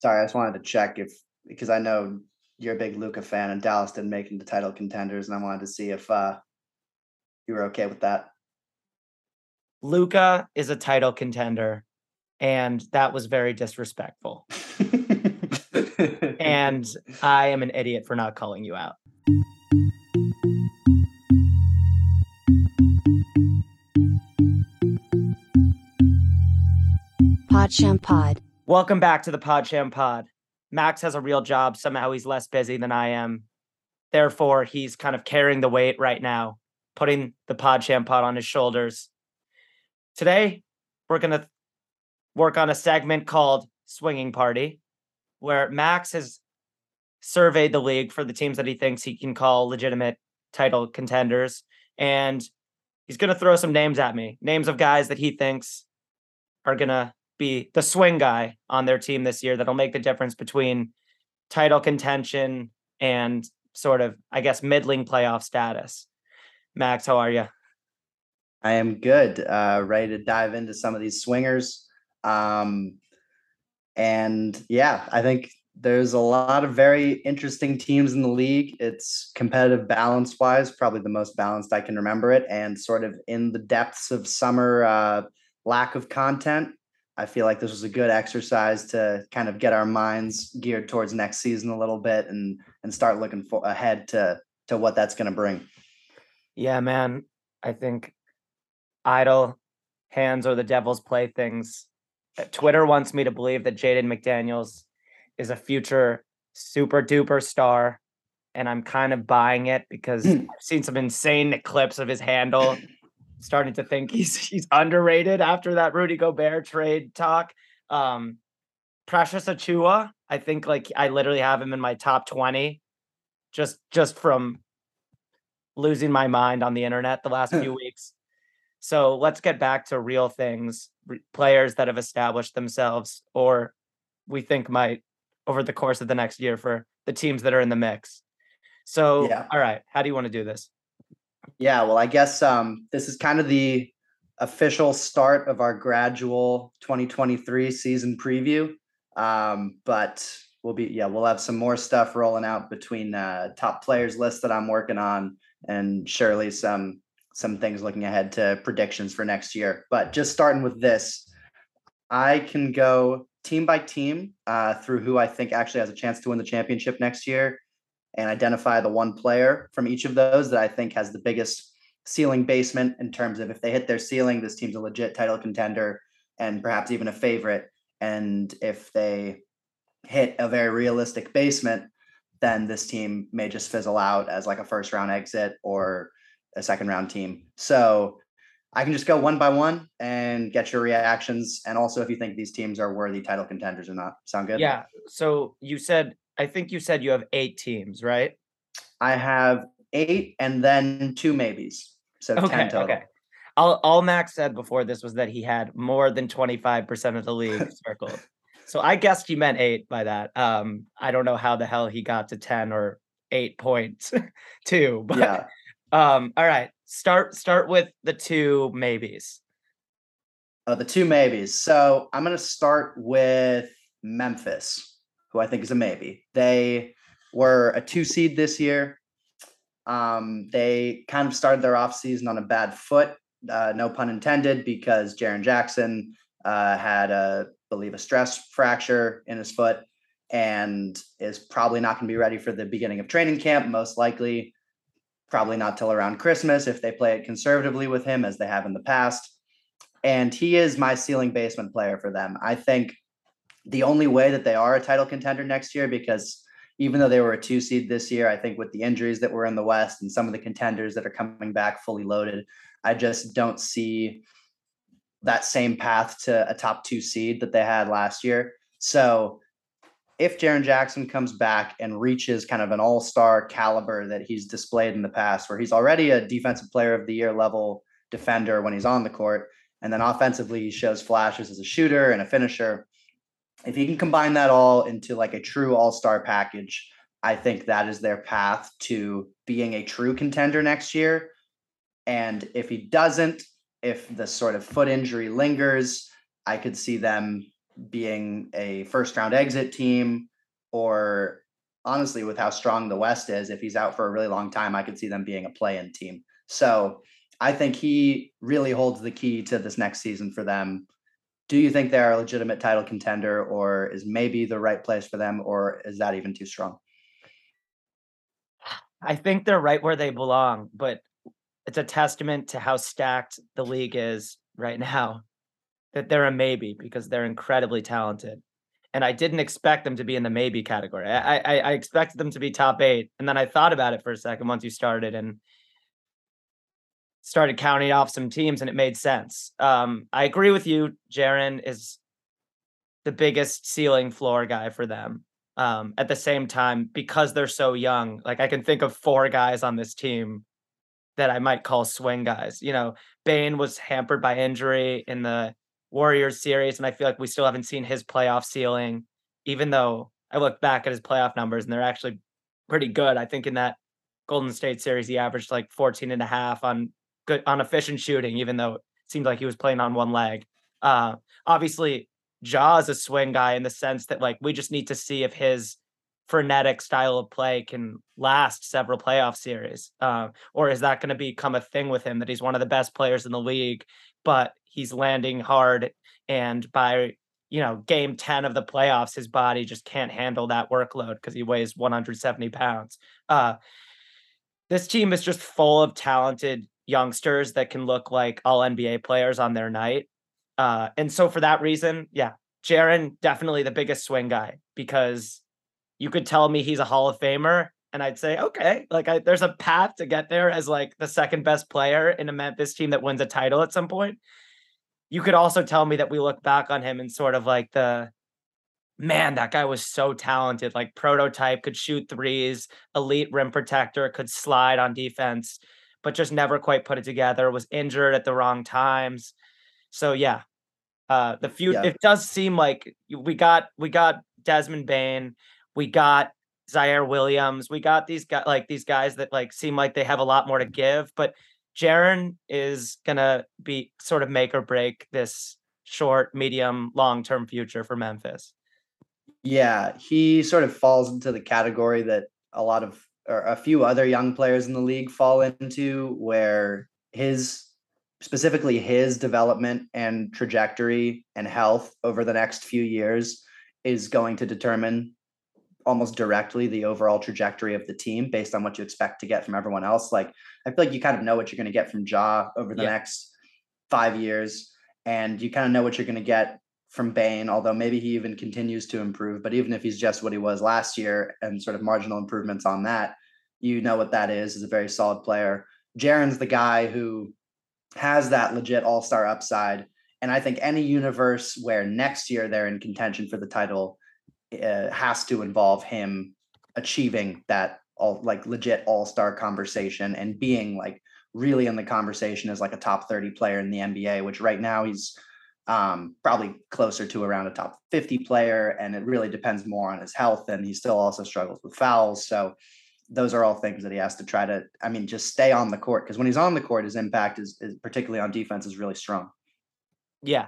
Sorry, I just wanted to check if because I know you're a big Luka fan and Dallas didn't make him the title contenders, and I wanted to see if uh, you were okay with that. Luka is a title contender, and that was very disrespectful. and I am an idiot for not calling you out. PodChamp Pod. Welcome back to the PodChamp Pod. Max has a real job. Somehow he's less busy than I am. Therefore, he's kind of carrying the weight right now, putting the PodChamp Pod on his shoulders. Today, we're going to work on a segment called Swinging Party, where Max has surveyed the league for the teams that he thinks he can call legitimate title contenders. And he's going to throw some names at me names of guys that he thinks are going to be the swing guy on their team this year that'll make the difference between title contention and sort of, I guess, middling playoff status. Max, how are you? I am good. Uh, ready to dive into some of these swingers. Um, and yeah, I think there's a lot of very interesting teams in the league. It's competitive balance wise, probably the most balanced I can remember it, and sort of in the depths of summer uh, lack of content. I feel like this was a good exercise to kind of get our minds geared towards next season a little bit and and start looking for ahead to to what that's going to bring. Yeah, man. I think idle hands are the devil's playthings. Uh, Twitter wants me to believe that Jaden McDaniels is a future super duper star. And I'm kind of buying it because I've seen some insane clips of his handle. Starting to think he's he's underrated after that Rudy Gobert trade talk. Um Precious Achiuwa, I think like I literally have him in my top 20 just just from losing my mind on the internet the last few weeks. So let's get back to real things, re- players that have established themselves or we think might over the course of the next year for the teams that are in the mix. So, Yeah. all right, how do you want to do this? Yeah, well, I guess um, this is kind of the official start of our gradual 2023 season preview. Um, but we'll be, yeah, we'll have some more stuff rolling out between uh, top players list that I'm working on, and surely some some things looking ahead to predictions for next year. But just starting with this, I can go team by team uh, through who I think actually has a chance to win the championship next year and identify the one player from each of those that I think has the biggest ceiling basement in terms of if they hit their ceiling, this team's a legit title contender and perhaps even a favorite. And if they hit a very realistic basement, then this team may just fizzle out as like a first round exit or a second round team. So I can just go one by one and get your reactions. And also if you think these teams are worthy title contenders or not. Sound good? Yeah. So you said, I think you said you have eight teams, right? I have eight and then two maybes. So Okay. 10 total. Okay. All, all Max said before this was that he had more than 25% of the league circled. So I guessed he meant eight by that. Um, I don't know how the hell he got to 10 or eight points too. But Yeah. um, all right. Start start with the two maybes. Uh, the two maybes. So I'm going to start with Memphis, who I think is a maybe. They were a two seed this year. Um, they kind of started their offseason on a bad foot, uh, no pun intended, because Jaren Jackson uh, had a, believe, a stress fracture in his foot and is probably not going to be ready for the beginning of training camp, most likely. Probably not till around Christmas if they play it conservatively with him, as they have in the past and he is my ceiling basement player for them. I think the only way that they are a title contender next year, because even though they were a two seed this year, I think with the injuries that were in the West and some of the contenders that are coming back fully loaded, I just don't see that same path to a top two seed that they had last year. So if Jaren Jackson comes back and reaches kind of an all star caliber that he's displayed in the past, where he's already a defensive player of the year level defender when he's on the court, and then offensively, he shows flashes as a shooter and a finisher. If he can combine that all into like a true all star package, I think that is their path to being a true contender next year. And if he doesn't, if the sort of foot injury lingers, I could see them being a first round exit team, or honestly, with how strong the West is, if he's out for a really long time, I could see them being a play in team. So I think he really holds the key to this next season for them. Do you think they're a legitimate title contender, or is maybe the right place for them, or is that even too strong? I think they're right where they belong, but it's a testament to how stacked the league is right now that they're a maybe because they're incredibly talented. And I didn't expect them to be in the maybe category. I, I, I expected them to be top eight, and then I thought about it for a second once you started and started counting off some teams, and it made sense. Um, I agree with you. Jaren is the biggest ceiling floor guy for them. Um, at the same time, because they're so young, like I can think of four guys on this team that I might call swing guys. You know, Bane was hampered by injury in the Warriors series, and I feel like we still haven't seen his playoff ceiling, even though I look back at his playoff numbers and they're actually pretty good. I think in that Golden State series, he averaged like 14 and a half on good on efficient shooting, even though it seemed like he was playing on one leg. Uh, obviously, Ja is a swing guy in the sense that like we just need to see if his frenetic style of play can last several playoff series, uh, or is that going to become a thing with him that he's one of the best players in the league, but he's landing hard and by you know game 10 of the playoffs his body just can't handle that workload because he weighs 170 pounds uh, this team is just full of talented youngsters that can look like all NBA players on their night. Uh, and so for that reason, yeah, Jaren definitely the biggest swing guy because you could tell me he's a Hall of Famer, and I'd say okay, like I, there's a path to get there as like the second best player in a Memphis team that wins a title at some point. You could also tell me that we look back on him and sort of like the man, that guy was so talented, like prototype, could shoot threes, elite rim protector, could slide on defense but just never quite put it together. Was injured at the wrong times. So yeah, uh, the few yeah. it does seem like we got we got Desmond Bane, we got Ziaire Williams, we got these guys like these guys that like seem like they have a lot more to give, but Jaren is gonna be sort of make or break this short, medium, long term future for Memphis. Yeah, he sort of falls into the category that a lot of or a few other young players in the league fall into where his specifically his development and trajectory and health over the next few years is going to determine almost directly the overall trajectory of the team based on what you expect to get from everyone else. Like I feel like you kind of know what you're going to get from Ja over the yeah. next five years, and you kind of know what you're going to get from Bane. although maybe he even continues to improve. But even if he's just what he was last year and sort of marginal improvements on that, you know what that is, is a very solid player. Jaren's the guy who has that legit all star upside. And I think any universe where next year they're in contention for the title uh, has to involve him achieving that all like legit all star conversation and being like really in the conversation as like a top 30 player in the NBA, which right now he's um, probably closer to around a top 50 player. And it really depends more on his health. And he still also struggles with fouls. So those are all things that he has to try to, I mean, just stay on the court. Because when he's on the court, his impact is, is particularly on defense is really strong. Yeah.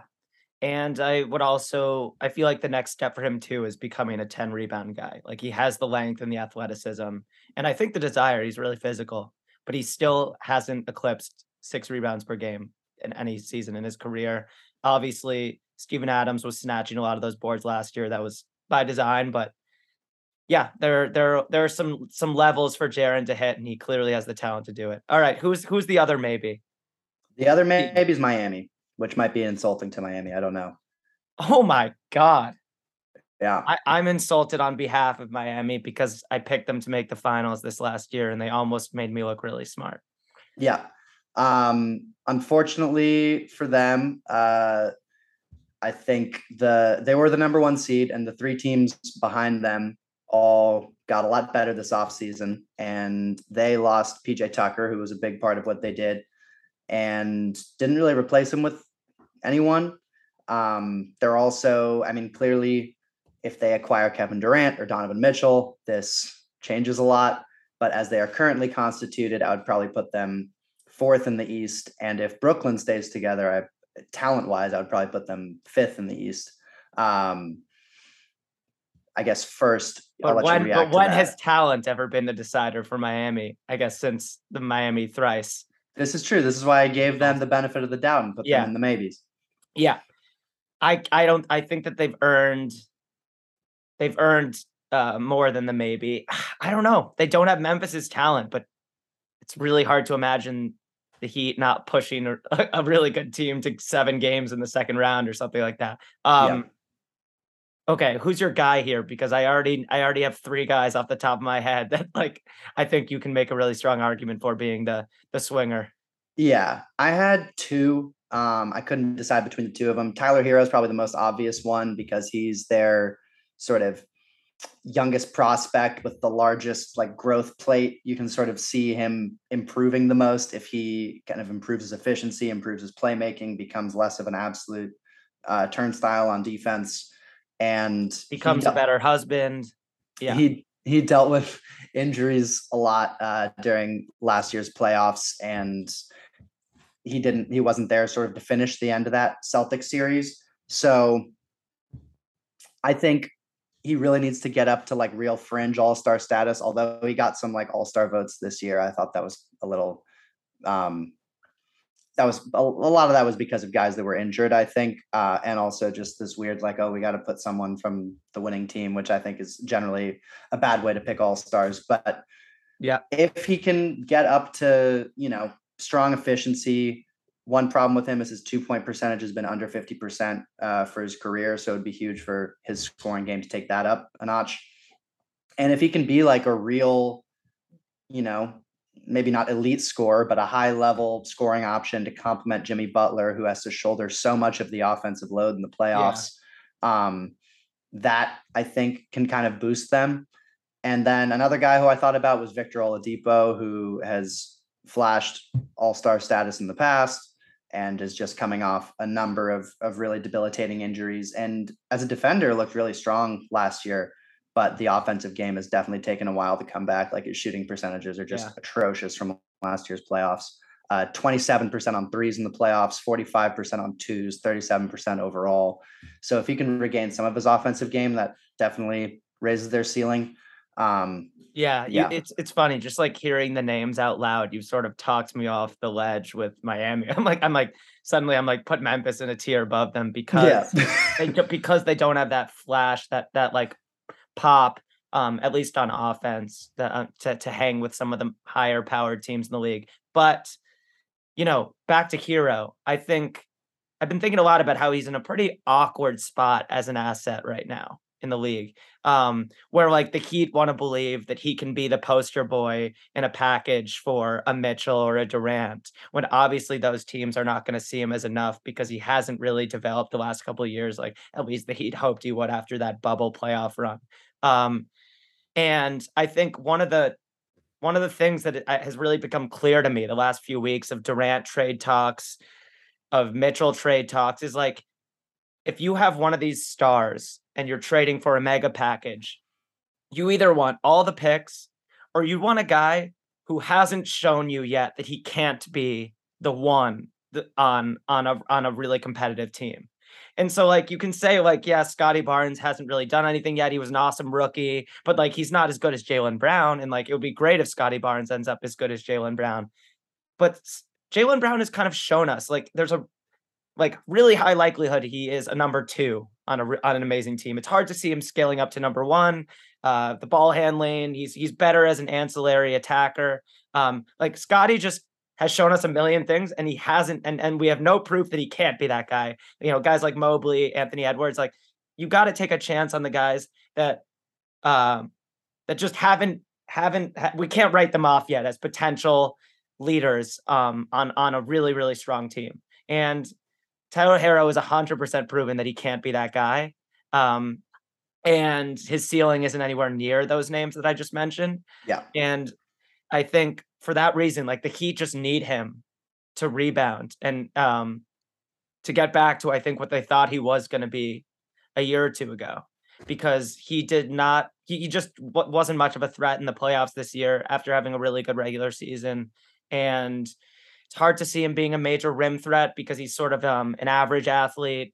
And I would also, I feel like the next step for him too is becoming a 10 rebound guy. Like he has the length and the athleticism. And I think the desire, he's really physical, but he still hasn't eclipsed six rebounds per game in any season in his career. Obviously, Steven Adams was snatching a lot of those boards last year. That was by design, but yeah, there there there are some some levels for Jaren to hit, and he clearly has the talent to do it. All right, who's who's the other maybe? The other maybe is Miami, which might be insulting to Miami. I don't know. Oh my god. Yeah. I, am insulted on behalf of Miami because I picked them to make the finals this last year and they almost made me look really smart. Yeah. Um, unfortunately for them, uh, I think the they were the number one seed, and the three teams behind them all got a lot better this offseason. And they lost PJ Tucker, who was a big part of what they did, and didn't really replace him with anyone. Um, they're also, I mean, clearly, if they acquire Kevin Durant or Donovan Mitchell, this changes a lot. But as they are currently constituted, I would probably put them fourth in the East. And if Brooklyn stays together, I, talent wise, I would probably put them fifth in the East. Um, I guess first, but when, but when has talent ever been the decider for Miami? I guess since the Miami thrice. This is true. This is why I gave them the benefit of the doubt and put yeah. them in the maybes. Yeah, I I don't. I think that they've earned they've earned uh, more than the maybe. I don't know. They don't have Memphis's talent, but it's really hard to imagine the Heat not pushing a, a really good team to seven games in the second round or something like that. Um, yeah. Okay, who's your guy here? Because I already I already have three guys off the top of my head that like I think you can make a really strong argument for being the the swinger. Yeah, I had two. Um, I couldn't decide between the two of them. Tyler Herro is probably the most obvious one because he's their sort of youngest prospect with the largest like growth plate. You can sort of see him improving the most if he kind of improves his efficiency, improves his playmaking, becomes less of an absolute uh, turnstile on defense and becomes a better husband. Yeah. He he dealt with injuries a lot uh, during last year's playoffs, and he didn't he wasn't there sort of to finish the end of that Celtic series. So I think he really needs to get up to like real fringe all star status. Although he got some like all star votes this year, I thought that was a little um, that was a, a, lot of that was because of guys that were injured, I think, uh, and also just this weird like, oh, we got to put someone from the winning team, which I think is generally a bad way to pick all stars. But yeah, if he can get up to you know strong efficiency, one problem with him is his two point percentage has been under fifty percent uh, for his career, so it'd be huge for his scoring game to take that up a notch. And if he can be like a real, you know, maybe not elite score, but a high level scoring option to complement Jimmy Butler, who has to shoulder so much of the offensive load in the playoffs. Yeah. Um, that I think can kind of boost them. And then another guy who I thought about was Victor Oladipo, who has flashed all star status in the past and is just coming off a number of, of really debilitating injuries. And as a defender, looked really strong last year but the offensive game has definitely taken a while to come back. Like his shooting percentages are just yeah. atrocious from last year's playoffs. Uh, 27% on threes in the playoffs, 45% on twos, 37% overall. So if he can regain some of his offensive game, that definitely raises their ceiling. Um, yeah, yeah. You, it's it's funny, just like hearing the names out loud. You sort of talked me off the ledge with Miami. I'm like, I'm like, suddenly I'm like, put Memphis in a tier above them because yeah. they because they don't have that flash, that that like pop, um, at least on offense, the, uh, to to hang with some of the higher powered teams in the league. But you know, back to Herro, I think I've been thinking a lot about how he's in a pretty awkward spot as an asset right now in the league. Um, where like the Heat want to believe that he can be the poster boy in a package for a Mitchell or a Durant, when obviously those teams are not going to see him as enough because he hasn't really developed the last couple years, like at least the Heat hoped he would after that bubble playoff run. Um, and I think one of the one of the things that uh, has really become clear to me the last few weeks of Durant trade talks, of Mitchell trade talks, is like if you have one of these stars and you're trading for a mega package, you either want all the picks or you want a guy who hasn't shown you yet that he can't be the one on on a on a really competitive team. And so like you can say like yeah, Scottie Barnes hasn't really done anything yet. He was an awesome rookie, but like he's not as good as Jaylen Brown. And like it would be great if Scottie Barnes ends up as good as Jaylen Brown. But Jaylen Brown has kind of shown us like there's a like really high likelihood he is a number two on a on an amazing team. It's hard to see him scaling up to number one. Uh, the ball handling, he's he's better as an ancillary attacker. Um, like Scottie just has shown us a million things, and he hasn't, and and we have no proof that he can't be that guy. You know, guys like Mobley, Anthony Edwards, like you got to take a chance on the guys that um that just haven't haven't ha- we can't write them off yet as potential leaders um on on a really really strong team. And Tyler Herro is 100% proven that he can't be that guy. Um, and his ceiling isn't anywhere near those names that I just mentioned. Yeah. And I think for that reason, like the Heat just need him to rebound and um, to get back to, I think, what they thought he was going to be a year or two ago because he did not, he, he just w- wasn't much of a threat in the playoffs this year after having a really good regular season. And it's hard to see him being a major rim threat because he's sort of um, an average athlete.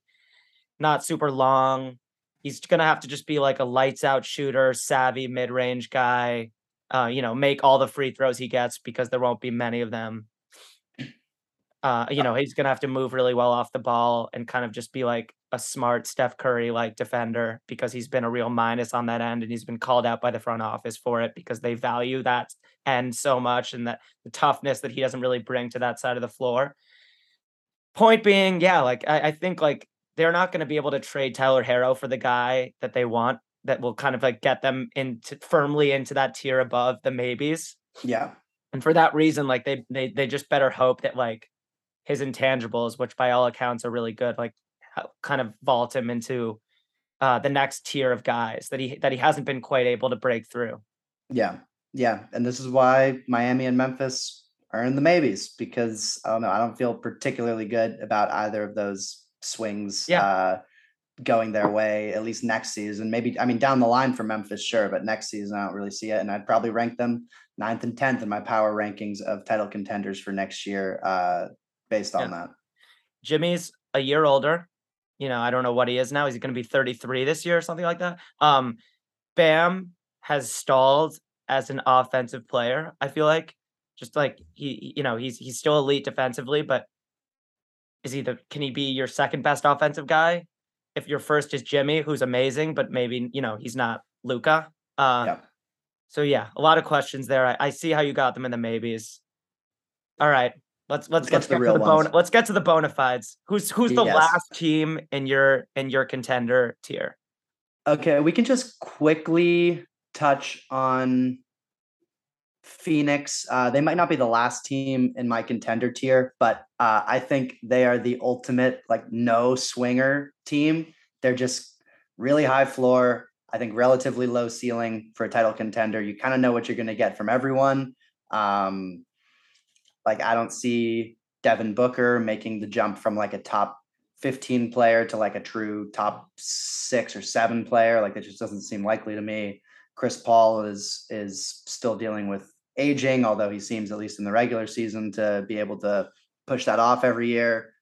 not super long. He's gonna have to just be like a lights out shooter, savvy mid range guy. Uh, you know, make all the free throws he gets because there won't be many of them. Uh, you know, he's gonna have to move really well off the ball and kind of just be like a smart Steph Curry like defender because he's been a real minus on that end and he's been called out by the front office for it because they value that end so much and that the toughness that he doesn't really bring to that side of the floor. Point being, yeah, like I, I think like they're not going to be able to trade Tyler Herro for the guy that they want that will kind of like get them into firmly into that tier above the maybes. Yeah. And for that reason, like they they they just better hope that like his intangibles, which by all accounts are really good, like kind of vault him into uh, the next tier of guys that he that he hasn't been quite able to break through. Yeah, yeah, and this is why Miami and Memphis are in the maybes because I don't know. I don't feel particularly good about either of those swings. Yeah. Uh, going their way at least next season. Maybe I mean down the line for Memphis, sure, but next season I don't really see it. And I'd probably rank them ninth and tenth in my power rankings of title contenders for next year, uh, based on Yeah. that. Jimmy's a year older. You know, I don't know what he is now. Is he going to be 33 this year or something like that? Um, Bam has stalled as an offensive player. I feel like just like he, you know, he's he's still elite defensively, but is he the can he be your second best offensive guy if your first is Jimmy, who's amazing, but maybe you know he's not Luka. Uh, Yeah. So yeah, a lot of questions there. I, I see how you got them in the maybes. All right, let's let's Let's get to the to real the bona, let's get to the bona fides. Who's who's the Yes. last team in your in your contender tier? Okay, we can just quickly touch on Phoenix. Uh, they might not be the last team in my contender tier, but uh, I think they are the ultimate like no swinger team. They're just really high floor. I think relatively low ceiling for a title contender. You kind of know what you're going to get from everyone. Um, like I don't see Devin Booker making the jump from like a top 15 player to like a true top six or seven player. Like it just doesn't seem likely to me. Chris Paul is is still dealing with aging, although he seems at least in the regular season to be able to push that off every year.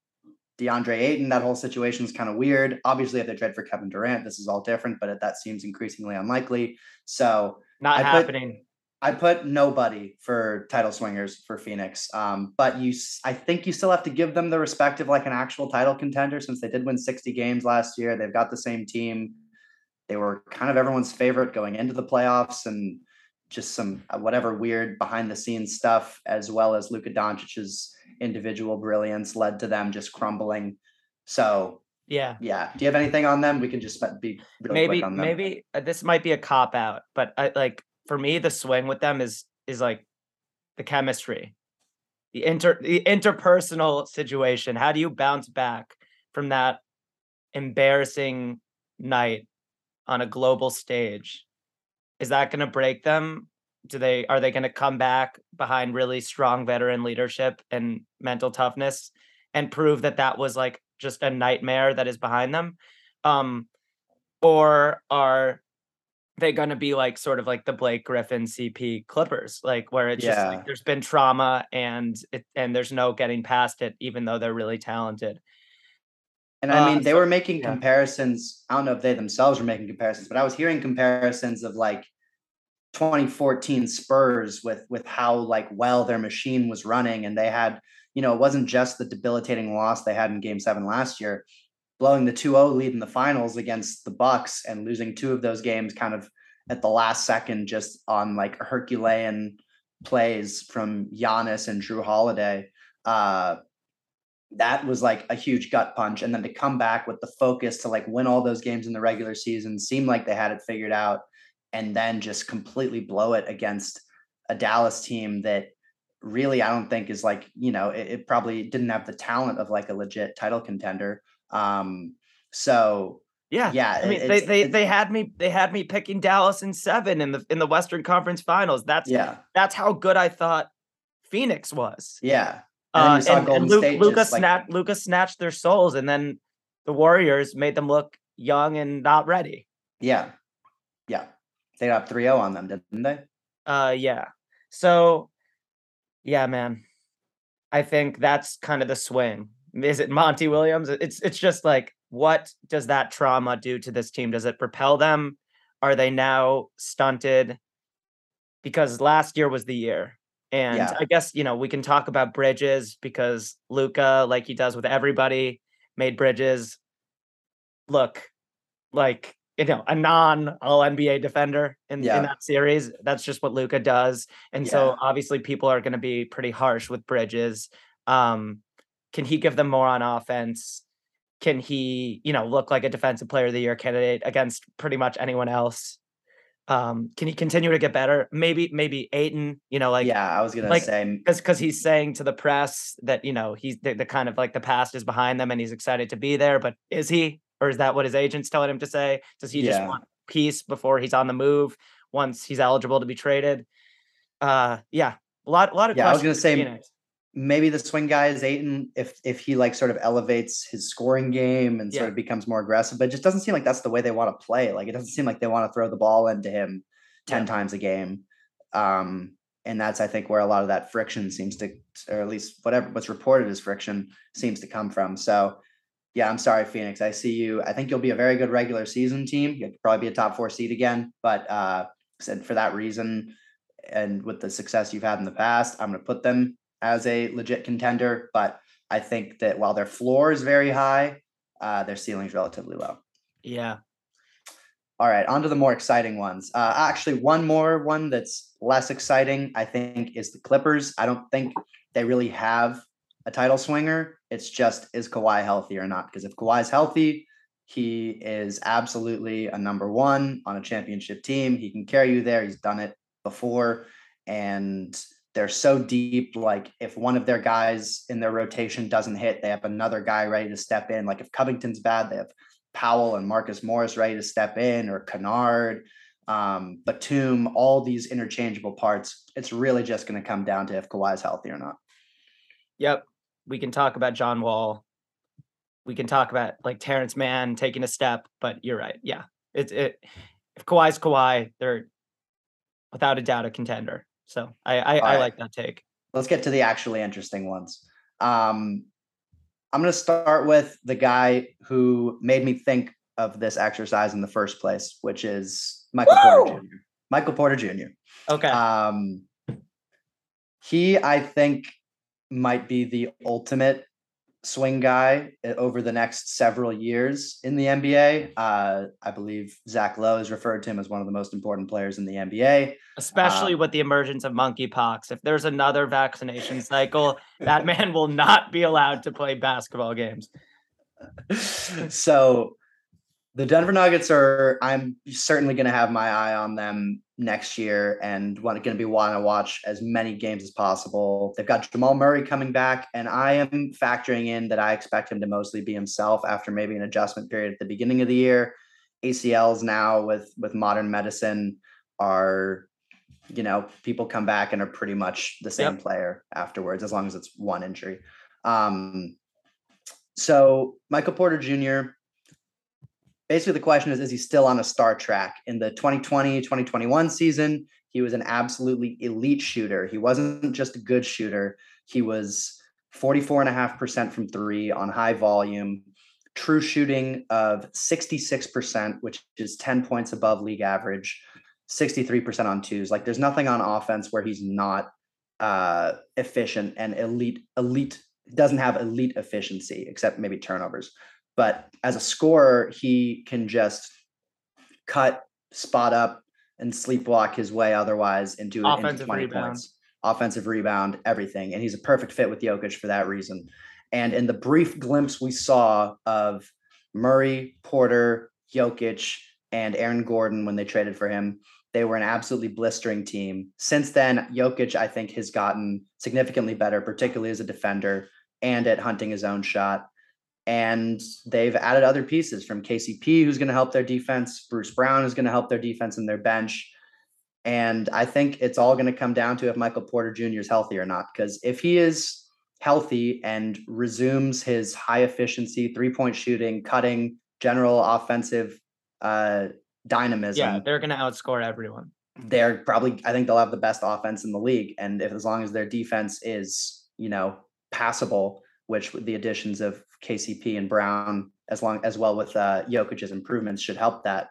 DeAndre Ayton, that whole situation is kind of weird. Obviously, if they trade for Kevin Durant, this is all different, but that seems increasingly unlikely. So Not I put- happening. I put nobody for title swingers for Phoenix. Um, but you, I think you still have to give them the respect of like an actual title contender since they did win 60 games last year. They've got the same team. They were kind of everyone's favorite going into the playoffs and just some uh, whatever weird behind the scenes stuff, as well as Luka Doncic's individual brilliance led to them just crumbling. So yeah. yeah, do you have anything on them? We can just be really maybe quick on them. maybe uh, this might be a cop out, but I like for me the swing with them is is like the chemistry, the inter the interpersonal situation. How do you bounce back from that embarrassing night on a global stage? Is that going to break them? Do they are they going to come back behind really strong veteran leadership and mental toughness and prove that that was like just a nightmare that is behind them? Um, or are they going to be like sort of like the Blake Griffin CP Clippers, like where it's just like there's been trauma and it and there's no getting past it, even though they're really talented. And I Uh, mean, they so- were making yeah. comparisons. I don't know if they themselves were making comparisons, but I was hearing comparisons of like 2014 Spurs with with how like well their machine was running, and they had, you know, it wasn't just the debilitating loss they had in Game Seven last year, blowing the 2-0 lead in the finals against the Bucks and losing two of those games kind of at the last second, just on like Herculean plays from Giannis and Jrue Holiday. Uh, that was like a huge gut punch. And then to come back with the focus to like win all those games in the regular season, seemed like they had it figured out, and then just completely blow it against a Dallas team that really I don't think is like, you know, it, it probably didn't have the talent of like a legit title contender. Um, so Yeah. yeah, I mean, it- they they they had me they had me picking Dallas in seven in the in the Western Conference Finals. That's yeah, that's how good I thought Phoenix was. yeah. Uh, and, and Luke, State Luka just, like- snatched Luka snatched their souls, and then the Warriors made them look young and not ready. Yeah. Yeah. They got 3-0 on them, didn't they? Uh, yeah. So, yeah, man, I think that's kind of the swing. Is it Monty Williams? It's it's just like what does that trauma do to this team? Does it propel them? Are they now stunted? Because last year was the year. And Yeah. I guess, you know, we can talk about Bridges because Luka, like he does with everybody, made Bridges look like you know a non all NBA defender in, Yeah. in that series. That's just what Luka does. And Yeah. so obviously people are going to be pretty harsh with Bridges. Um, can he give them more on offense? Can he, you know, look like a defensive player of the year candidate against pretty much anyone else? Um, can he continue to get better? Maybe, maybe Ayton, you know, like yeah, I was gonna like, say because because he's saying to the press that you know he's the, the kind of like the past is behind them and he's excited to be there but is he or is that what his agent's telling him to say does he just want peace before he's on the move once he's eligible to be traded uh yeah a lot a lot of Yeah, I was gonna say, Phoenix. Maybe the swing guy is Ayton if if he like sort of elevates his scoring game and Yeah. sort of becomes more aggressive, but it just doesn't seem like that's the way they want to play. Like it doesn't seem like they want to throw the ball into him 10 Yeah. times a game. Um and that's I think where a lot of that friction seems to or at least whatever what's reported as friction seems to come from. So yeah, I'm sorry, Phoenix. I see you. I think you'll be a very good regular season team. You'll probably be a top four seed again. But uh said for that reason, and with the success you've had in the past, I'm going to put them as a legit contender. But I think that while their floor is very high, uh, their ceiling is relatively low. yeah All right, on to the more exciting ones. Uh, actually, one more one that's less exciting, I think, is the Clippers. I don't think they really have a title swinger. It's just is Kawhi healthy or not? Because if Kawhi's healthy, he is absolutely a number one on a championship team. He can carry you there. He's done it before. And they're so deep. Like if one of their guys in their rotation doesn't hit, they have another guy ready to step in. Like if Covington's bad, they have Powell and Marcus Morris ready to step in, or Kennard, um, Batum, all these interchangeable parts. It's really just going to come down to if Kawhi's healthy or not. yep we can talk about john wall we can talk about like terance mann taking a step but you're right yeah it's it if Kawhi's Kawhi, they're without a doubt a contender so i i, I Alright. like that take Let's get to the actually interesting ones. Um, I'm going to start with the guy who made me think of this exercise in the first place, which is Michael Porter Jr. Michael Porter Jr. okay Um, he, I think, might be the ultimate swing guy uh, over the next several years in the NBA. Uh, I believe Zach Lowe has referred to him as one of the most important players in the NBA. especially with the emergence of monkeypox. If there's another vaccination cycle, that man will not be allowed to play basketball games. so the Denver Nuggets are I'm certainly going to have my eye on them next year and want going to be wanting to watch as many games as possible. They've got Jamal Murray coming back and I am factoring in that I expect him to mostly be himself after maybe an adjustment period at the beginning of the year. ACLs now with with modern medicine are you know, people come back and are pretty much the same Yep. player afterwards as long as it's one injury. Um so Michael Porter Jr. Basically, the question is: Is he still on a star track? In the 2020-2021 season, he was an absolutely elite shooter. He wasn't just a good shooter; he was 44.5% from three on high volume, true shooting of 66%, which is 10 points above league average, 63% on twos. Like, there's nothing on offense where he's not uh, efficient and elite. Elite doesn't have elite efficiency except maybe turnovers. But as a scorer, he can just cut, spot up, and sleepwalk his way otherwise into, into Offensive 20 rebound. points. Offensive rebound, everything. And he's a perfect fit with Jokic for that reason. And in the brief glimpse we saw of Murray, Porter, Jokic, and Aaron Gordon when they traded for him, they were an absolutely blistering team. Since then, Jokic, I think, has gotten significantly better, particularly as a defender and at hunting his own shot. And they've added other pieces from KCP, who's going to help their defense, Bruce Brown is going to help their defense and their bench. And I think it's all going to come down to if Michael Porter Jr. is healthy or not. Because if he is healthy and resumes his high efficiency three point shooting, cutting, general offensive uh, dynamism, Yeah, they're gonna outscore everyone. they're probably I think they'll have the best offense in the league. And if as long as their defense is, you know, passable, which with the additions of KCP and Brown, as long as well with uh, Jokic's improvements, should help that.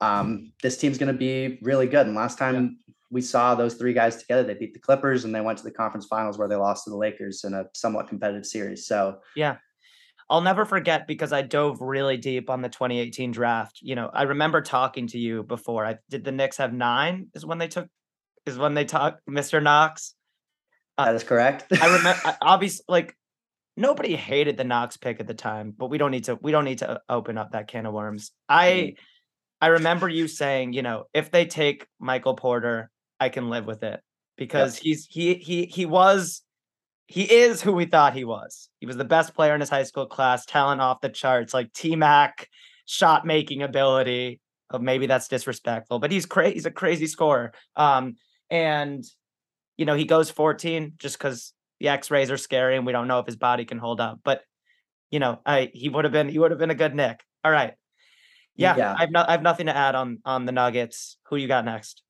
Um, this team's going to be really good. And last time yeah. we saw those three guys together, they beat the Clippers and they went to the conference finals where they lost to the Lakers in a somewhat competitive series. So yeah, I'll never forget because I dove really deep on the 2018 draft. You know, I remember talking to you before. I did the Knicks have nine is when they took is when they talked Mr. Knox. Uh, that is correct. I remember obviously like nobody hated the Knox pick at the time, but we don't need to we don't need to open up that can of worms. I. I remember you saying, you know, if they take Michael Porter, I can live with it because yep. he's he he he was he is who we thought he was. He was the best player in his high school class, talent off the charts, like T Mac, shot making ability. Oh, maybe that's disrespectful, but he's crazy. He's a crazy scorer. Um, and you know he goes 14 just because the X-rays are scary and we don't know if his body can hold up. But you know, I he would have been he would have been a good Knick. All right. Yeah, yeah. I've not I have nothing to add on on the Nuggets. Who you got next?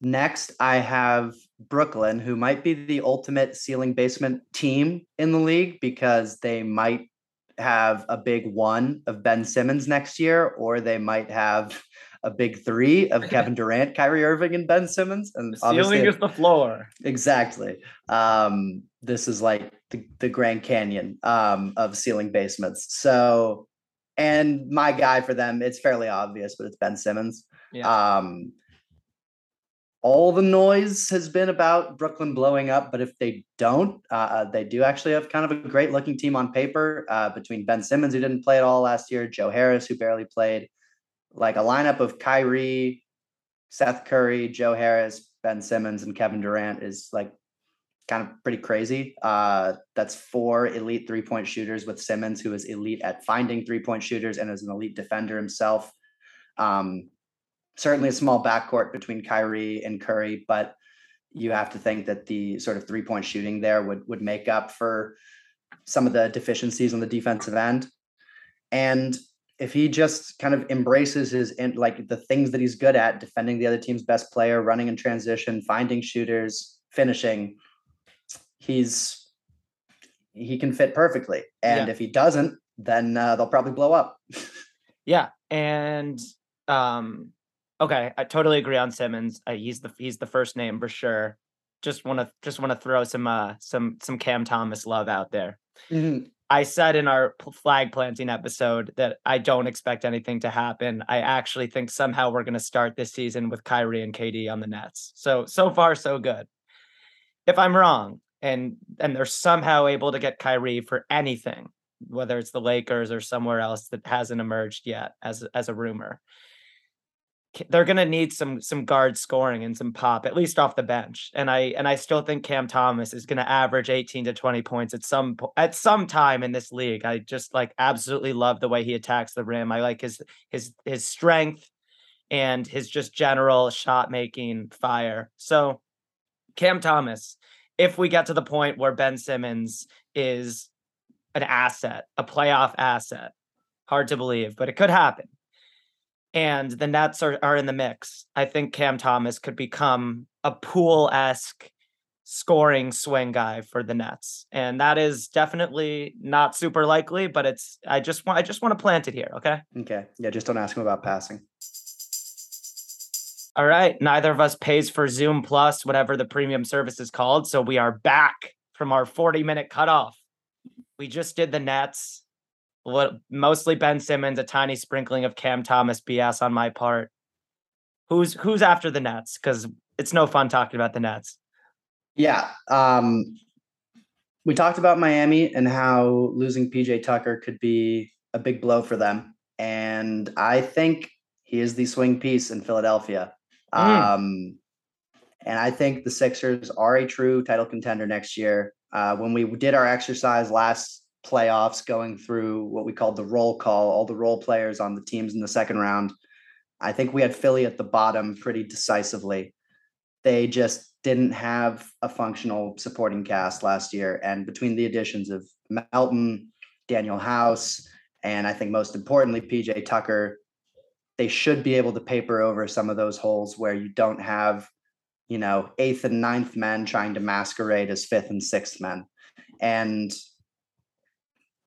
Next, I have Brooklyn, who might be the ultimate ceiling basement team in the league because they might have a big one of Ben Simmons next year, or they might have a big three of Kevin Durant, Kyrie Irving, and Ben Simmons. And the ceiling is the floor. Exactly. Um, this is like the, the Grand Canyon um, of ceiling basements. So, and my guy for them, it's fairly obvious, but it's Ben Simmons. Yeah. Um, all the noise has been about Brooklyn blowing up, but if they don't, uh, uh, they do actually have kind of a great looking team on paper uh, between Ben Simmons, who didn't play at all last year, Joe Harris, who barely played, like a lineup of Kyrie, Seth Curry, Joe Harris, Ben Simmons, and Kevin Durant is like kind of pretty crazy. Uh, that's four elite three point shooters with Simmons, who is elite at finding three point shooters and is an elite defender himself. Um, certainly a small backcourt between Kyrie and Curry, but you have to think that the sort of three point shooting there would would make up for some of the deficiencies on the defensive end. And if he just kind of embraces his in, like the things that he's good at, defending the other team's best player, running in transition, finding shooters, finishing, he's he can fit perfectly. And yeah. if he doesn't, then uh, they'll probably blow up. yeah, and um Okay, I totally agree on Simmons. Uh, he's the he's the first name for sure. Just want to just want to throw some uh some some Cam Thomas love out there. Mm-hmm. I said in our flag planting episode that I don't expect anything to happen. I actually think somehow we're going to start this season with Kyrie and KD on the Nets. So so far so good. If I'm wrong and and they're somehow able to get Kyrie for anything, whether it's the Lakers or somewhere else that hasn't emerged yet as as a rumor, they're going to need some some guard scoring and some pop at least off the bench and i and i still think cam thomas is going to average 18 to 20 points at some at some time in this league. I just like absolutely love the way he attacks the rim. I like his his his strength and his just general shot making fire. So cam thomas if we get to the point where ben simmons is an asset a playoff asset hard to believe but it could happen and the Nets are, are in the mix. I think Cam Thomas could become a Poole esque scoring swing guy for the Nets. And that is definitely not super likely, but it's I just want I just want to plant it here, okay? Okay. Yeah, just don't ask him about passing. All right. Neither of us pays for Zoom Plus, whatever the premium service is called. So we are back from our 40 minute cutoff. We just did the Nets mostly Ben Simmons, a tiny sprinkling of Cam Thomas BS on my part. Who's who's after the Nets? Because it's no fun talking about the Nets. Yeah. Um we talked about Miami and how losing PJ Tucker could be a big blow for them. And I think he is the swing piece in Philadelphia. Mm. Um and I think the Sixers are a true title contender next year. Uh, when we did our exercise last playoffs going through what we called the roll call, all the role players on the teams in the second round. I think we had Philly at the bottom pretty decisively. They just didn't have a functional supporting cast last year. And between the additions of Melton, Danuel House, and I think most importantly, PJ Tucker, they should be able to paper over some of those holes where you don't have, you know, eighth and ninth men trying to masquerade as fifth and sixth men. And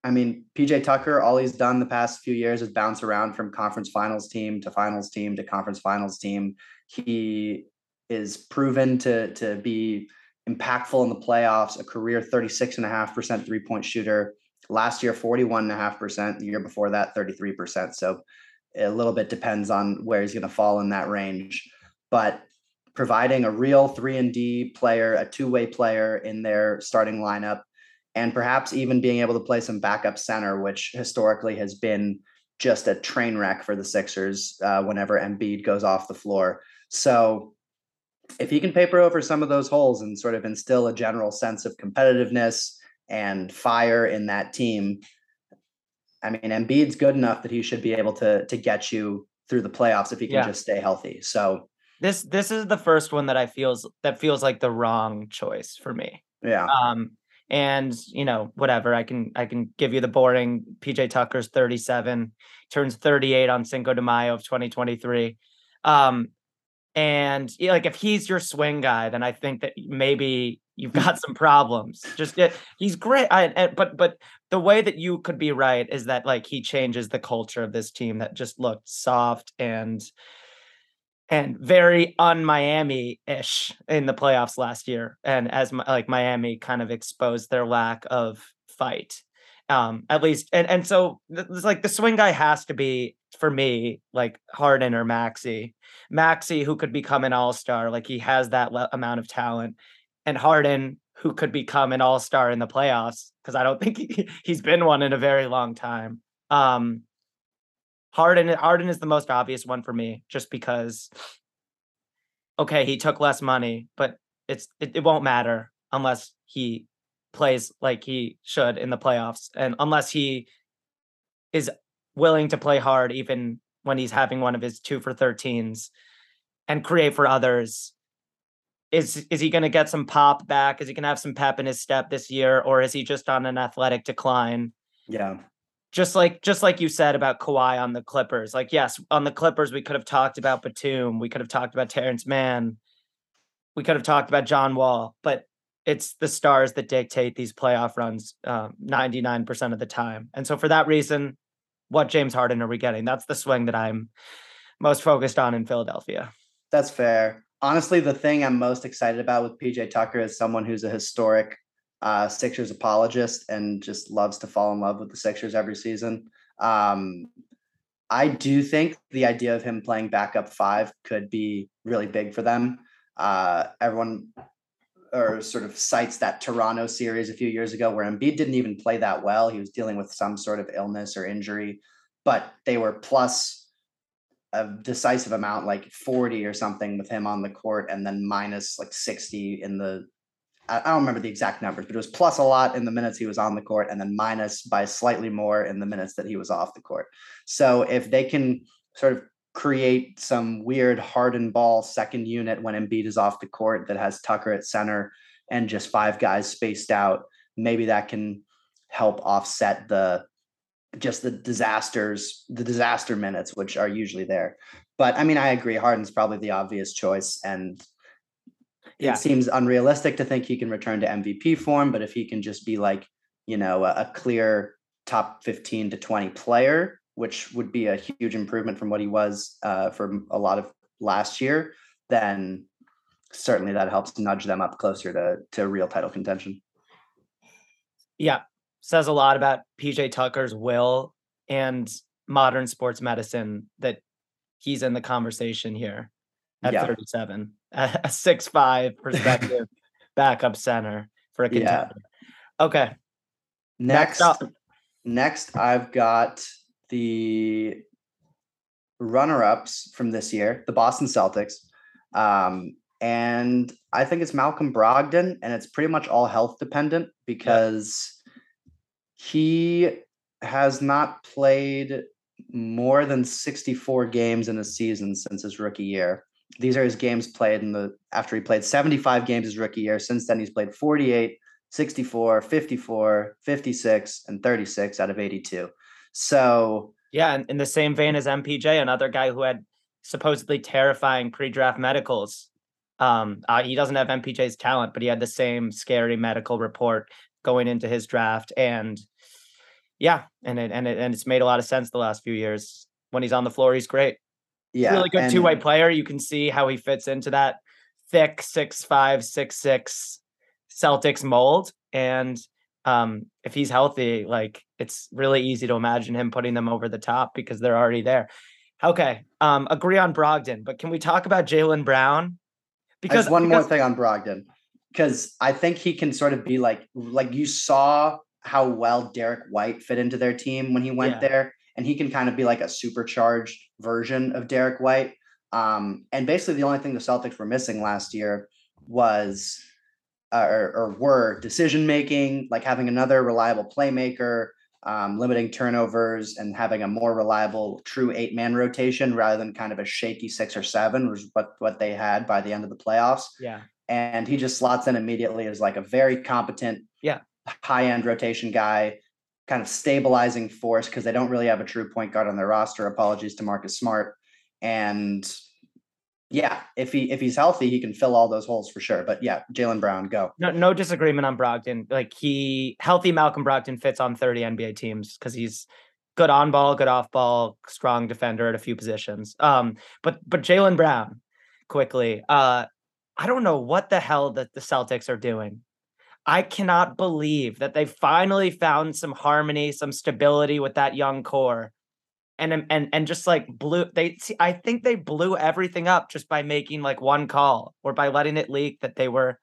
I mean, PJ Tucker, all he's done the past few years is bounce around from conference finals team to finals team to conference finals team. He is proven to to be impactful in the playoffs, a career 36.5% three point shooter. Last year, 41.5%. The year before that, 33%. So a little bit depends on where he's going to fall in that range. But providing a real 3 and D player, a two-way player in their starting lineup and perhaps even being able to play some backup center which historically has been just a train wreck for the Sixers uh, whenever Embiid goes off the floor. So if he can paper over some of those holes and sort of instill a general sense of competitiveness and fire in that team, I mean, Embiid's good enough that he should be able to to get you through the playoffs if he can yeah. just stay healthy. So this this is the first one that I feels that feels like the wrong choice for me. Yeah. Um and you know whatever I can I can give you the boring PJ Tucker's 37 turns 38 on Cinco de Mayo of 2023. Um and like if he's your swing guy then I think that maybe you've got some problems. Just he's great I, but but the way that you could be right is that like he changes the culture of this team that just looked soft and and very un-Miami-ish in the playoffs last year. And as like Miami kind of exposed their lack of fight, um, at least. And and so it's like the swing guy has to be for me like Harden or Maxey. Maxey, who could become an all star, like he has that le- amount of talent, and Harden, who could become an all star in the playoffs, because I don't think he, he's been one in a very long time. Um, Harden Harden is the most obvious one for me, just because. Okay, he took less money, but it's it, it won't matter unless he plays like he should in the playoffs, and unless he is willing to play hard, even when he's having one of his two for 13s, and create for others. Is is he going to get some pop back? Is he going to have some pep in his step this year, or is he just on an athletic decline? Yeah just like just like you said about Kawhi on the Clippers. Like, yes, on the Clippers, we could have talked about Batum, we could have talked about Terance Mann, we could have talked about John Wall, but it's the stars that dictate these playoff runs um, 99% of the time. And so for that reason, what James Harden are we getting? That's the swing that I'm most focused on in Philadelphia. That's fair. Honestly, the thing I'm most excited about with PJ Tucker is someone who's a historic uh, Sixers apologist and just loves to fall in love with the Sixers every season. Um, I do think the idea of him playing backup five could be really big for them. Uh, everyone or sort of cites that Toronto series a few years ago where Embiid didn't even play that well. He was dealing with some sort of illness or injury, but they were plus a decisive amount, like 40 or something with him on the court, and then minus like 60 in the I don't remember the exact numbers, but it was plus a lot in the minutes he was on the court and then minus by slightly more in the minutes that he was off the court. So if they can sort of create some weird hardened ball second unit when Embiid is off the court that has Tucker at center and just five guys spaced out, maybe that can help offset the just the disasters, the disaster minutes, which are usually there. But I mean, I agree. Harden's probably the obvious choice, and yeah. it seems unrealistic to think he can return to MVP form, but if he can just be like, you know, a, a clear top 15 to 20 player, which would be a huge improvement from what he was uh, for a lot of last year, then certainly that helps nudge them up closer to to real title contention. Yeah, says a lot about PJ Tucker's will and modern sports medicine that he's in the conversation here at yeah. 37 a six five perspective backup center for a contender. Yeah. Okay. Next, next, next, I've got the runner-ups from this year, the Boston Celtics. Um, and I think it's Malcolm Brogdon, and it's pretty much all health dependent because yeah. he has not played more than 64 games in a season since his rookie year these are his games played in the after he played 75 games his rookie year. Since then, he's played 48, 64, 54, 56, and 36 out of 82. So yeah, in the same vein as MPJ, another guy who had supposedly terrifying pre-draft medicals. Um, uh, he doesn't have MPJ's talent, but he had the same scary medical report going into his draft, and yeah, and it and it and it's made a lot of sense the last few years. When he's on the floor, he's great. Yeah, really good two way player. You can see how he fits into that thick six five six six Celtics mold, and um, if he's healthy, like it's really easy to imagine him putting them over the top because they're already there. Okay, um, agree on Brogdon, but can we talk about Jaylen Brown? Because one more thing on Brogdon, because I think he can sort of be like like you saw how well Derrick White fit into their team when he went Yeah. there, and he can kind of be like a supercharged version of Derrick White. Um, and basically, the only thing the Celtics were missing last year was uh, or, or were decision making, like having another reliable playmaker, um, limiting turnovers, and having a more reliable true eight man rotation rather than kind of a shaky six or seven, was what what they had by the end of the playoffs. yeah, And he just slots in immediately as like a very competent, Yeah. high end rotation guy, kind of stabilizing force because they don't really have a true point guard on their roster. Apologies to Marcus Smart, and yeah, if he if he's healthy, he can fill all those holes for sure. But yeah, Jaylen Brown, go. no, no disagreement on Brogdon. Like he healthy Malcolm Brogdon fits on 30 NBA teams because he's good on ball, good off ball, strong defender at a few positions. Um, but but Jaylen Brown, quickly, uh, I don't know what the hell that the Celtics are doing. I cannot believe that they finally found some harmony, some stability with that young core. And um, and and just like blew they see, I think they blew everything up just by making like one call or by letting it leak that they were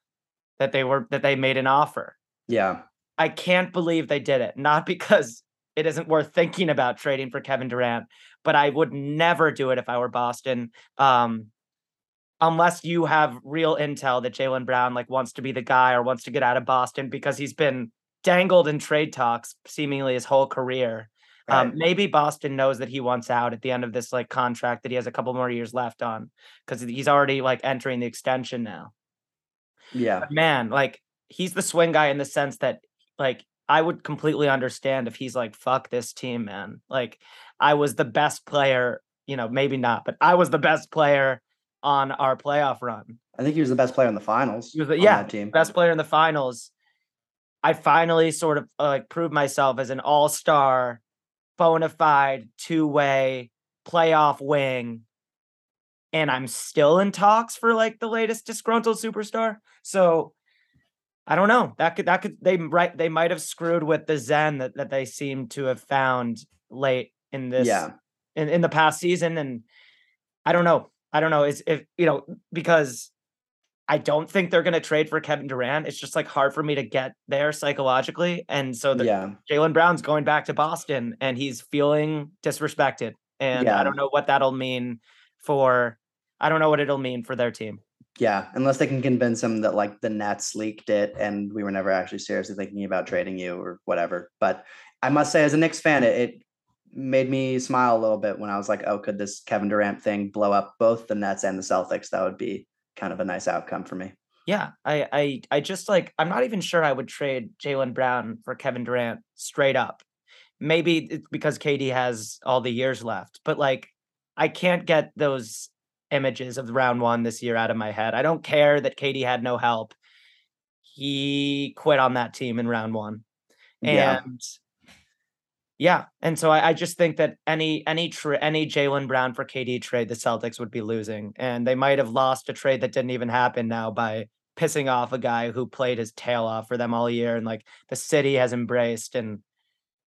that they were that they made an offer. Yeah, I can't believe they did it. Not because it isn't worth thinking about trading for Kevin Durant, but I would never do it if I were Boston. Um, unless you have real intel that Jaylen Brown like wants to be the guy or wants to get out of Boston because he's been dangled in trade talks seemingly his whole career. Um, maybe Boston knows that he wants out at the end of this like contract that he has a couple more years left on because he's already like entering the extension now yeah, but man, like he's the swing guy in the sense that like I would completely understand if he's like, fuck this team, man. Like I was the best player, you know, maybe not, but I was the best player on our playoff run. I think he was the best player in the finals. He was the- yeah, team. Best player in the finals. I finally sort of uh, like proved myself as an all-star, bona fide, two-way playoff wing. And I'm still in talks for like the latest disgruntled superstar. So I don't know. That could that could they right they might have screwed with the zen that, that they seem to have found late in this Yeah, in, in the past season. And I don't know. I don't know. Is if you know, because I don't think they're gonna trade for Kevin Durant. It's just like hard for me to get there psychologically. And so the yeah, Jaylen Brown's going back to Boston and he's feeling disrespected. And I don't know what that'll mean for I don't know what it'll mean for their team. yeah. Unless they can convince him that like the Nets leaked it and we were never actually seriously thinking about trading you or whatever. But I must say, as a Knicks fan, it, it made me smile a little bit when I was like, oh, could this Kevin Durant thing blow up both the Nets and the Celtics? That would be kind of a nice outcome for me. Yeah, I I I just like I'm not even sure I would trade Jaylen Brown for Kevin Durant straight up. Maybe it's because KD has all the years left, but like I can't get those images of round one this year out of my head. I don't care that KD had no help. He quit on that team in round one. And yeah, and so I, I just think that any any tra- any Jaylen Brown for KD trade, the Celtics would be losing, and they might have lost a trade that didn't even happen now by pissing off a guy who played his tail off for them all year, and like the city has embraced, and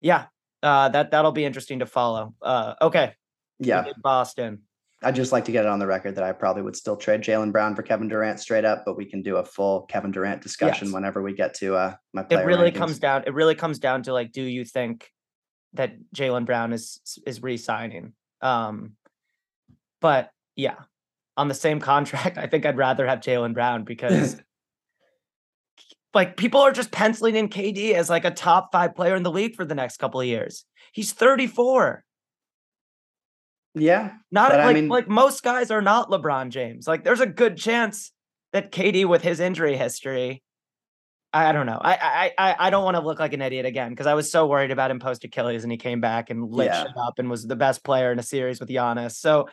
yeah, uh, that that'll be interesting to follow. Uh, okay, Yeah. Boston. I'd just like to get it on the record that I probably would still trade Jaylen Brown for Kevin Durant straight up, but we can do a full Kevin Durant discussion Yes. whenever we get to uh, my It really rankings. comes down. It really comes down to like, do you think that Jaylen Brown is is re-signing? Um, but yeah, on the same contract, I think I'd rather have Jaylen Brown because like people are just penciling in KD as like a top five player in the league for the next couple of years. He's 34. Yeah, Not But I like mean- like most guys are not LeBron James. Like there's a good chance that KD with his injury history. I, don't know. I I I, I don't want to look like an idiot again because I was so worried about him post Achilles and he came back and lit Yeah. shit up and was the best player in a series with Giannis. So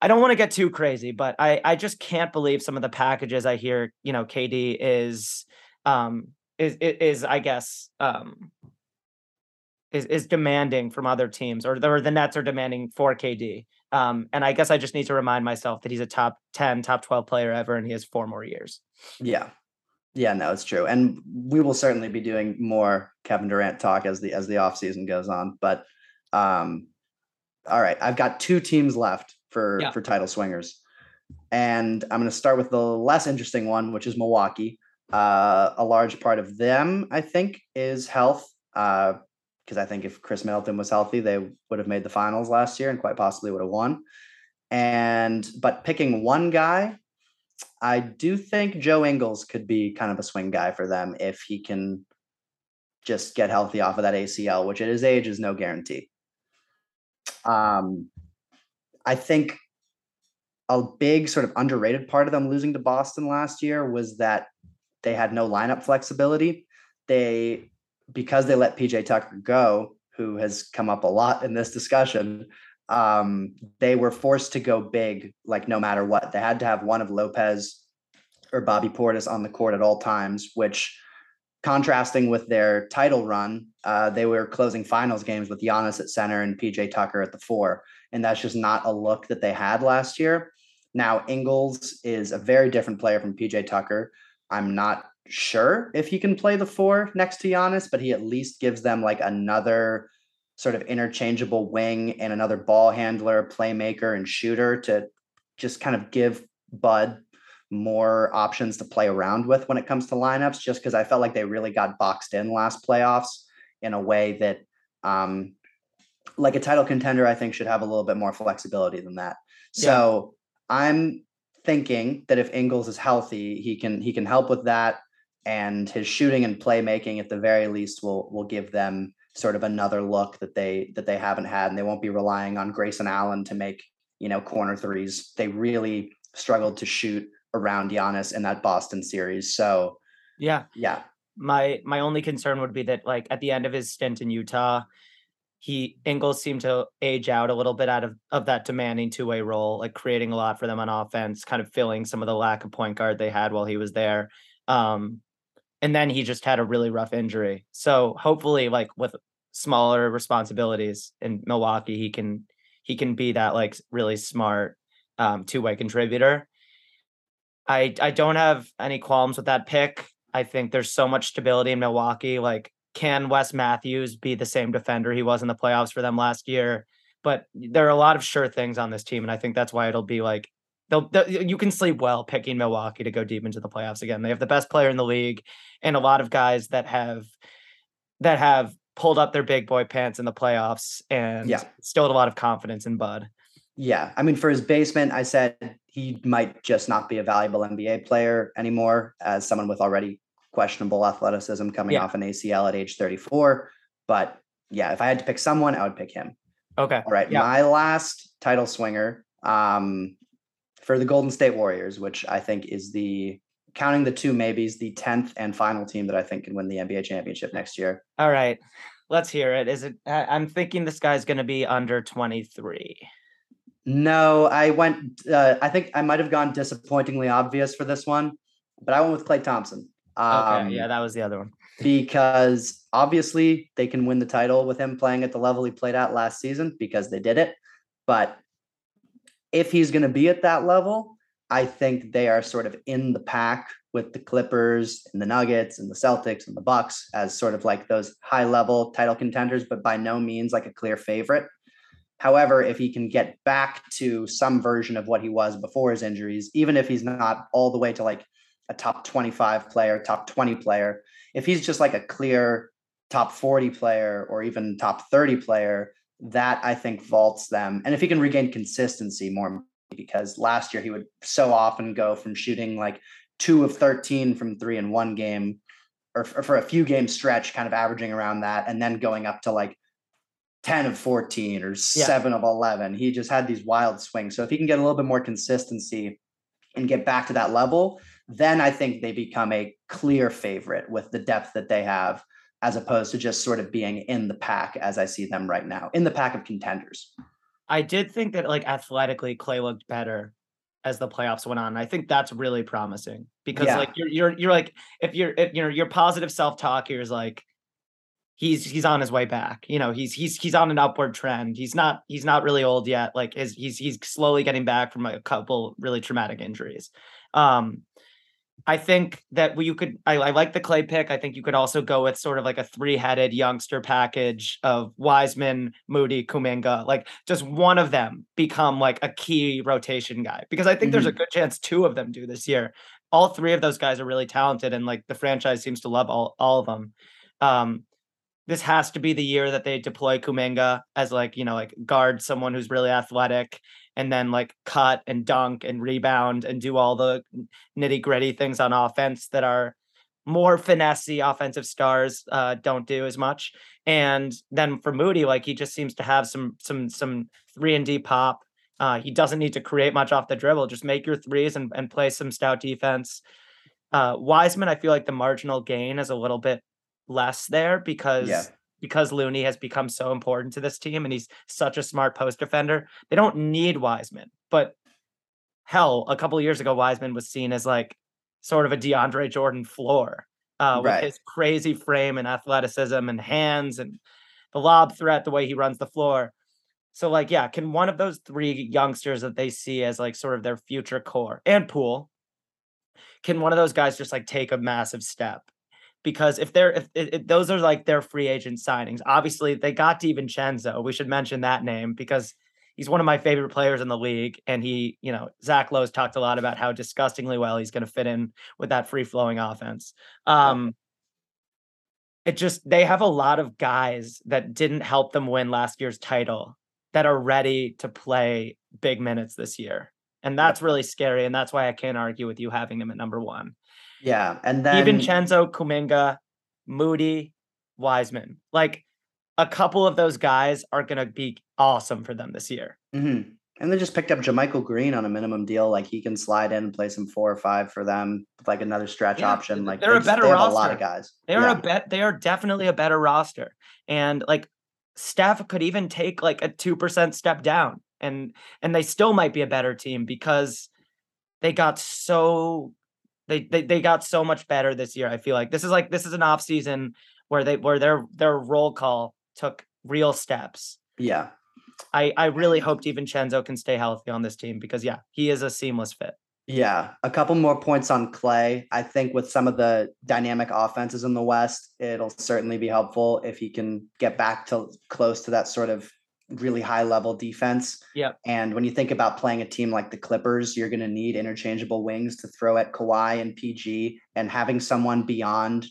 I don't want to get too crazy, but I I just can't believe some of the packages I hear. You know, KD is um is is, I guess um is is demanding from other teams, or the, or the Nets are demanding for KD. Um, and I guess I just need to remind myself that he's a top ten, top twelve player ever, and he has four more years. Yeah, yeah, no, it's true, and we will certainly be doing more Kevin Durant talk as the as the off season goes on. But um, all right, I've got two teams left for Yeah. for title swingers, and I'm going to start with the less interesting one, which is Milwaukee. Uh, a large part of them, I think, is health. Uh, because I think if Khris Middleton was healthy, they would have made the finals last year and quite possibly would have won. And but picking one guy, I do think Joe Ingles could be kind of a swing guy for them if he can just get healthy off of that ACL, which at his age is no guarantee. Um, I think a big sort of underrated part of them losing to Boston last year was that they had no lineup flexibility. They because they let PJ Tucker go, who has come up a lot in this discussion, um, they were forced to go big, like no matter what. They had to have one of Lopez or Bobby Portis on the court at all times, which contrasting with their title run, uh, they were closing finals games with Giannis at center and PJ Tucker at the four. And that's just not a look that they had last year. Now, Ingles is a very different player from PJ Tucker. I'm not sure if he can play the four next to Giannis, but he at least gives them like another sort of interchangeable wing and another ball handler, playmaker, and shooter to just kind of give Bud more options to play around with when it comes to lineups, just because I felt like they really got boxed in last playoffs in a way that um like a title contender, I think should have a little bit more flexibility than that. So I'm thinking that if Ingles is healthy, he can he can help with that and his shooting and playmaking at the very least will will give them sort of another look that they that they haven't had and they won't be relying on Grayson Allen to make you know corner threes. They really struggled to shoot around Giannis in that Boston series so Yeah, yeah. My my only concern would be that like at the end of his stint in Utah, he Ingles seemed to age out a little bit out of of that demanding two way role, like creating a lot for them on offense, kind of filling some of the lack of point guard they had while he was there. Um, and then he just had a really rough injury. So hopefully, like with smaller responsibilities in Milwaukee, he can he can be that like really smart um, two way contributor. I I don't have any qualms with that pick. I think there's so much stability in Milwaukee. Like, can Wes Matthews be the same defender he was in the playoffs for them last year? But there are a lot of sure things on this team, and I think that's why it'll be like they'll, they'll you can sleep well picking Milwaukee to go deep into the playoffs again. They have the best player in the league, and a lot of guys that have that have pulled up their big boy pants in the playoffs and Yeah. stilled a lot of confidence in Bud. yeah I mean for his basement I said he might just not be a valuable NBA player anymore as someone with already questionable athleticism coming Yeah. off an ACL at age 34 but yeah if I had to pick someone I would pick him Okay. All right, Yeah. my last title swinger um, for the Golden State Warriors, which I think is the counting the two maybes, the tenth and final team that I think can win the NBA championship next year. All right. Let's hear it. Is it I'm thinking this guy's gonna be under 23. No, I went. Uh, I think I might have gone disappointingly obvious for this one, but I went with Klay Thompson. Okay, Um, yeah, that was the other one. because obviously they can win the title with him playing at the level he played at last season because they did it. But if he's going to be at that level, I think they are sort of in the pack with the Clippers and the Nuggets and the Celtics and the Bucks as sort of like those high level title contenders, but by no means like a clear favorite. However, if he can get back to some version of what he was before his injuries, even if he's not all the way to like a top 25 player, top 20 player, if he's just like a clear top 40 player or even top 30 player, that I think vaults them. And if he can regain consistency more, because last year he would so often go from shooting like two of 13 from three in one game or, or for a few game stretch, kind of averaging around that, and then going up to like 10 of 14 or seven of 11. He just had these wild swings. So if he can get a little bit more consistency and get back to that level, then I think they become a clear favorite with the depth that they have, as opposed to just sort of being in the pack as I see them right now, in the pack of contenders. I did think that like athletically Klay looked better as the playoffs went on. I think that's really promising because Yeah. like you're you're you're like if you're if you're your positive self-talk here is like he's he's on his way back. You know, he's he's he's on an upward trend. He's not he's not really old yet. Like his he's he's slowly getting back from a couple really traumatic injuries. Um I think that you could I, I like the Klay pick. I think you could also go with sort of like a three-headed youngster package of Wiseman, Moody, Kuminga, like just one of them become like a key rotation guy because I think mm-hmm. there's a good chance two of them do this year. All three of those guys are really talented and like the franchise seems to love all all of them. Um, this has to be the year that they deploy Kuminga as like, you know, like guard someone who's really athletic and then like cut and dunk and rebound and do all the nitty gritty things on offense that are more finessey offensive stars uh, don't do as much. And then for Moody, like he just seems to have some some some three and D pop. Uh, he doesn't need to create much off the dribble. Just make your threes and, and play some stout defense. Uh, Wiseman, I feel like the marginal gain is a little bit less there because yeah. Because Looney has become so important to this team and he's such a smart post defender. They don't need Wiseman, but hell, a couple years ago, Wiseman was seen as like sort of a DeAndre Jordan floor uh, with right. his crazy frame and athleticism and hands and the lob threat, the way he runs the floor. So, like, yeah, can one of those three youngsters that they see as like sort of their future core and pool, can one of those guys just like take a massive step because if they're if, if, those are like their free agent signings, obviously they got DiVincenzo. We should mention that name because he's one of my favorite players in the league, and he, you know, Zach Lowe's talked a lot about how disgustingly well he's going to fit in with that free flowing offense. Um, it just they have a lot of guys that didn't help them win last year's title that are ready to play big minutes this year. And that's really scary. And that's why I can't argue with you having them at number one. Yeah, and then DiVincenzo, Kuminga, Moody, Wiseman. Like a couple of those guys are going to be awesome for them this year. Mm-hmm. And they just picked up JaMychal Green on a minimum deal. Like he can slide in and play some four or five for them, like another stretch yeah, option. Like they're they a better they roster. a lot of guys. They are yeah. a bet. They are definitely a better roster. And like Steph could even take like a two percent step down, and and they still might be a better team because they got so they, they they got so much better this year. I feel like this is like this is an off season where they where their their roll call took real steps. Yeah. I I really hope DiVincenzo can stay healthy on this team because yeah, he is a seamless fit. Yeah, a couple more points on Klay. I think with some of the dynamic offenses in the West, it'll certainly be helpful if he can get back to close to that sort of really high level defense. Yeah. And when you think about playing a team like the Clippers, you're going to need interchangeable wings to throw at Kawhi and PG, and having someone beyond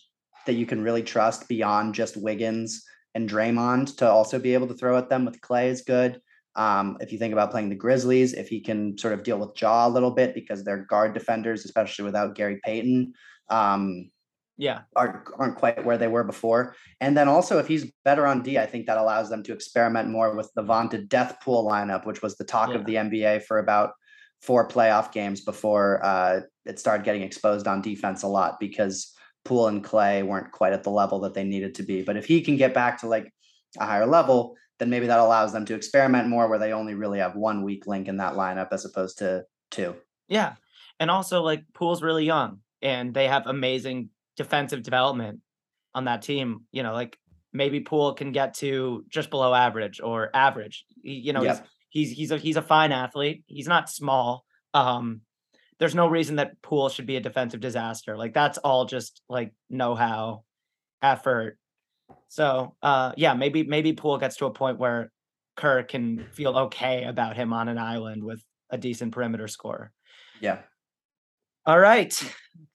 that you can really trust beyond just Wiggins and Draymond to also be able to throw at them with Klay is good. Um, if you think about playing the Grizzlies, if he can sort of deal with Ja a little bit because they're guard defenders, especially without Gary Payton. Um, yeah aren't aren't quite where they were before. And then also if he's better on D, I think that allows them to experiment more with the vaunted death pool lineup, which was the talk yeah. of the NBA for about four playoff games before uh, it started getting exposed on defense a lot because Poole and Klay weren't quite at the level that they needed to be. But if he can get back to like a higher level, then maybe that allows them to experiment more where they only really have one weak link in that lineup as opposed to two. Yeah. And also like Poole's really young and they have amazing defensive development on that team, you know, like maybe Poole can get to just below average or average. You know, yep. he's he's he's a he's a fine athlete. He's not small. Um, there's no reason that Poole should be a defensive disaster. Like that's all just like know-how, effort. So uh yeah, maybe maybe Poole gets to a point where Kerr can feel okay about him on an island with a decent perimeter score. Yeah. All right.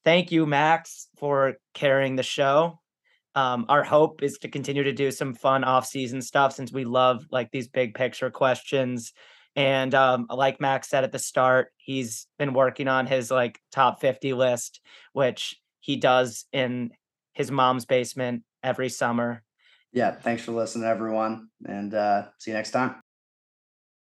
Thank you, Max, for carrying the show. Um, our hope is to continue to do some fun off-season stuff since we love like these big picture questions. And um, like Max said at the start, he's been working on his like top 50 list, which he does in his mom's basement every summer. Yeah. Thanks for listening, everyone. And uh, see you next time.